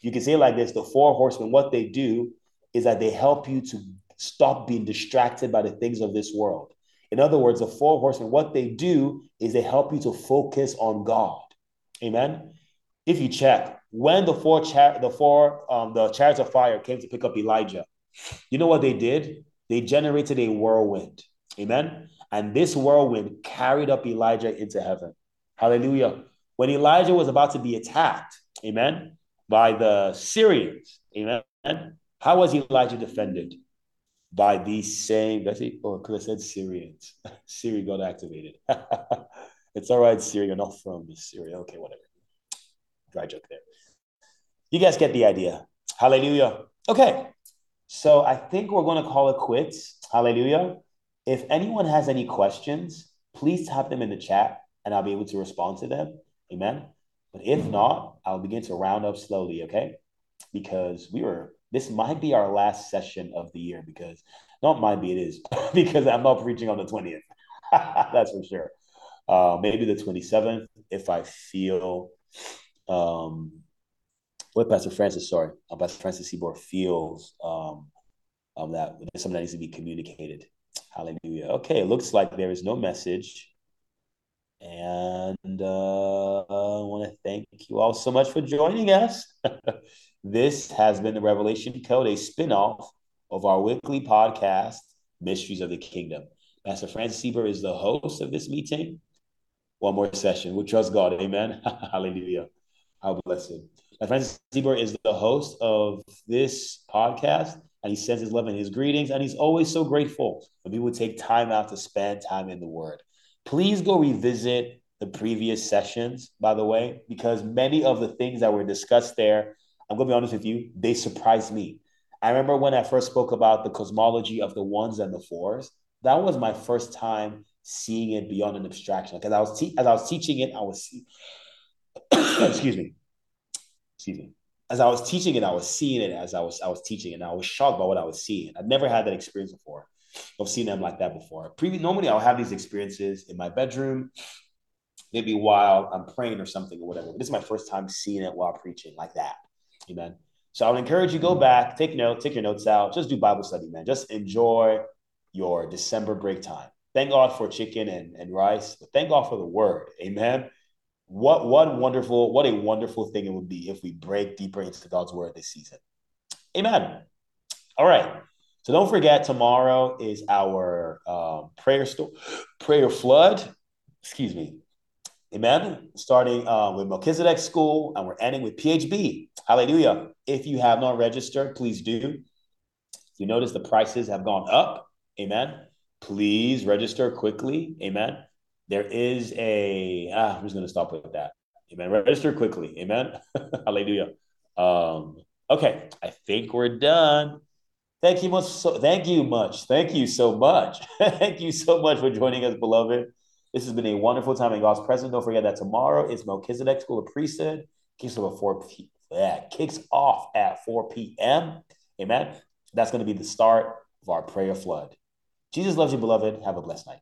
You can say like this: the four horsemen, what they do is that they help you to stop being distracted by the things of this world. In other words, the four horsemen, what they do is they help you to focus on God. Amen. If you check, when the four char- the four um, the chariots of fire came to pick up Elijah, you know what they did? They generated a whirlwind. Amen. And this whirlwind carried up Elijah into heaven. Hallelujah. When Elijah was about to be attacked, amen, by the Syrians, amen, how was Elijah defended? By these same, that's it, oh, because I said Syrians. Siri got activated. it's all right, you're not from Syria. Okay, whatever. Dry joke there. You guys get the idea. Hallelujah. Okay. So I think we're going to call it quits. Hallelujah. If anyone has any questions, please type them in the chat and I'll be able to respond to them. Amen. But if not, I'll begin to round up slowly, okay? Because we were, this might be our last session of the year because, not might be, it is, because I'm not preaching on the 20th. That's for sure. Uh, maybe the 27th if I feel um, what Pastor Francis, sorry, Pastor Francis Seaboard feels um, um, that there's something that needs to be communicated. Hallelujah. Okay, it looks like there is no message. And uh, I want to thank you all so much for joining us. this has been the Revelation Code, a spinoff of our weekly podcast, Mysteries of the Kingdom. Pastor Francis Sieber is the host of this meeting. One more session. we'll trust God. Amen. Hallelujah. How blessed. My friend Sieber is the host of this podcast, and he sends his love and his greetings, and he's always so grateful that people take time out to spend time in the Word. Please go revisit the previous sessions, by the way, because many of the things that were discussed there, I'm going to be honest with you, they surprised me. I remember when I first spoke about the cosmology of the ones and the fours. That was my first time seeing it beyond an abstraction. Because I was te- as I was teaching it, I was excuse me, As I was teaching it, I was seeing it as I was I was teaching it, and I was shocked by what I was seeing. I'd never had that experience before. of seeing them like that before. Normally I'll have these experiences in my bedroom, maybe while I'm praying or something or whatever. But this is my first time seeing it while preaching like that. Amen. So I would encourage you go back, take note, take your notes out, just do Bible study, man. Just enjoy your December break time. Thank God for chicken and, and rice, but thank God for the word. Amen what what wonderful what a wonderful thing it would be if we break deeper into God's word this season. Amen. All right. So don't forget tomorrow is our um, prayer sto- prayer flood. Excuse me. Amen. Starting uh, with Melchizedek School and we're ending with PHB. Hallelujah. If you have not registered, please do. If you notice the prices have gone up. Amen. Please register quickly. Amen. There is a, ah, I'm just going to stop with that. Amen. Register quickly. Amen. Hallelujah. Um, okay. I think we're done. Thank you much. So, thank you much. Thank you so much. thank you so much for joining us, beloved. This has been a wonderful time in God's presence. Don't forget that tomorrow is Melchizedek School of Priesthood. Kicks off at 4 p- yeah, kicks off at 4 p.m. Amen. That's going to be the start of our prayer flood. Jesus loves you, beloved. Have a blessed night.